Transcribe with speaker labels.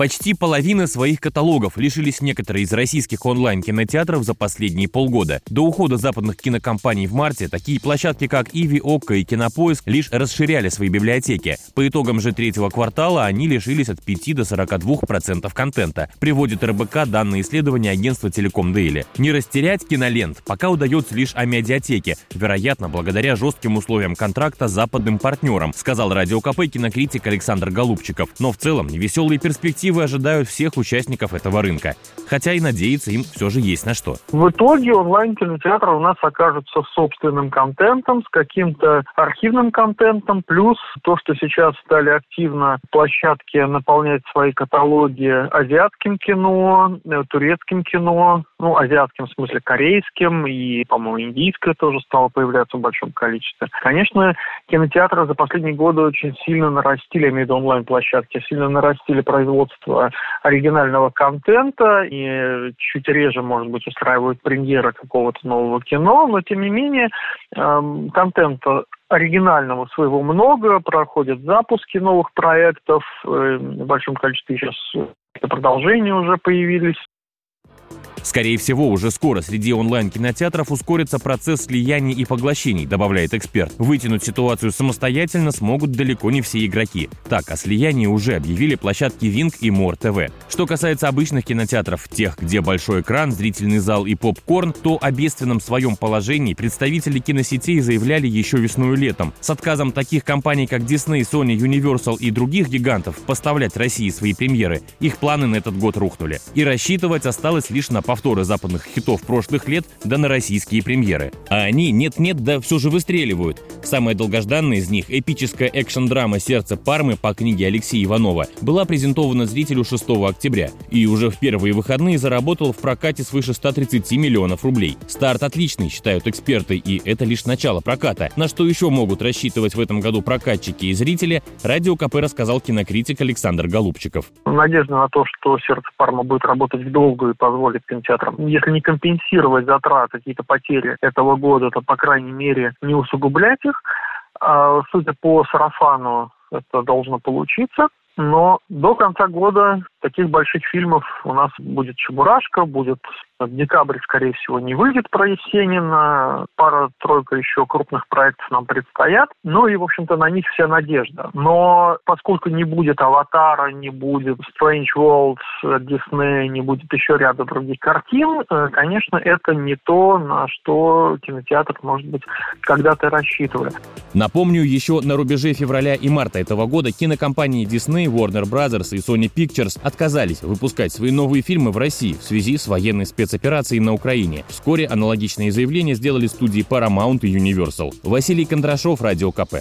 Speaker 1: Почти половины своих каталогов лишились некоторые из российских онлайн-кинотеатров за последние полгода. До ухода западных кинокомпаний в марте такие площадки, как Иви, Окко и Кинопоиск, лишь расширяли свои библиотеки. По итогам же третьего квартала они лишились от 5 до 42% контента. Приводит РБК данные исследования агентства Телеком Дейли. Не растерять кинолент пока удается лишь о медиатеке, вероятно, благодаря жестким условиям контракта с западным партнером, сказал радио КП кинокритик Александр Голубчиков. Но в целом невеселые перспективы перспективы ожидают всех участников этого рынка. Хотя и надеяться им все же есть на что.
Speaker 2: В итоге онлайн-кинотеатры у нас окажутся собственным контентом, с каким-то архивным контентом, плюс то, что сейчас стали активно площадки наполнять свои каталоги азиатским кино, э, турецким кино, ну, азиатским в смысле корейским и, по-моему, индийское тоже стало появляться в большом количестве. Конечно, кинотеатры за последние годы очень сильно нарастили, я имею в виду онлайн-площадки, сильно нарастили производство оригинального контента и чуть реже, может быть, устраивают премьеры какого-то нового кино, но тем не менее эм, контента оригинального своего много, проходят запуски новых проектов, э, в большом количестве сейчас продолжения уже появились.
Speaker 1: Скорее всего, уже скоро среди онлайн-кинотеатров ускорится процесс слияний и поглощений, добавляет эксперт. Вытянуть ситуацию самостоятельно смогут далеко не все игроки. Так, о слиянии уже объявили площадки Винг и Мор ТВ. Что касается обычных кинотеатров, тех, где большой экран, зрительный зал и попкорн, то о бедственном своем положении представители киносетей заявляли еще весной и летом. С отказом таких компаний, как Disney, Sony, Universal и других гигантов поставлять России свои премьеры, их планы на этот год рухнули. И рассчитывать осталось лишь на повторы западных хитов прошлых лет, да на российские премьеры. А они нет-нет, да все же выстреливают. Самая долгожданная из них, эпическая экшн-драма «Сердце Пармы» по книге Алексея Иванова, была презентована зрителю 6 октября и уже в первые выходные заработала в прокате свыше 130 миллионов рублей. Старт отличный, считают эксперты, и это лишь начало проката. На что еще могут рассчитывать в этом году прокатчики и зрители, Радио КП рассказал кинокритик Александр Голубчиков.
Speaker 2: Надежда на то, что «Сердце Парма» будет работать в долгую и позволит кинотеатрам, если не компенсировать затраты, какие-то потери этого года, то, по крайней мере, не усугублять их. А, судя по сарафану, это должно получиться. Но до конца года таких больших фильмов у нас будет «Чебурашка», будет в декабре, скорее всего, не выйдет про Есенина. Пара-тройка еще крупных проектов нам предстоят. Ну и, в общем-то, на них вся надежда. Но поскольку не будет «Аватара», не будет «Strange Worlds», Disney, не будет еще ряда других картин, э, конечно, это не то, на что кинотеатр, может быть, когда-то рассчитывали.
Speaker 1: Напомню, еще на рубеже февраля и марта этого года кинокомпании Disney, Warner Bros. и Sony Pictures отказались выпускать свои новые фильмы в России в связи с военной спецоперацией на Украине. Вскоре аналогичные заявления сделали студии Paramount и Universal. Василий Кондрашов, Радио КП.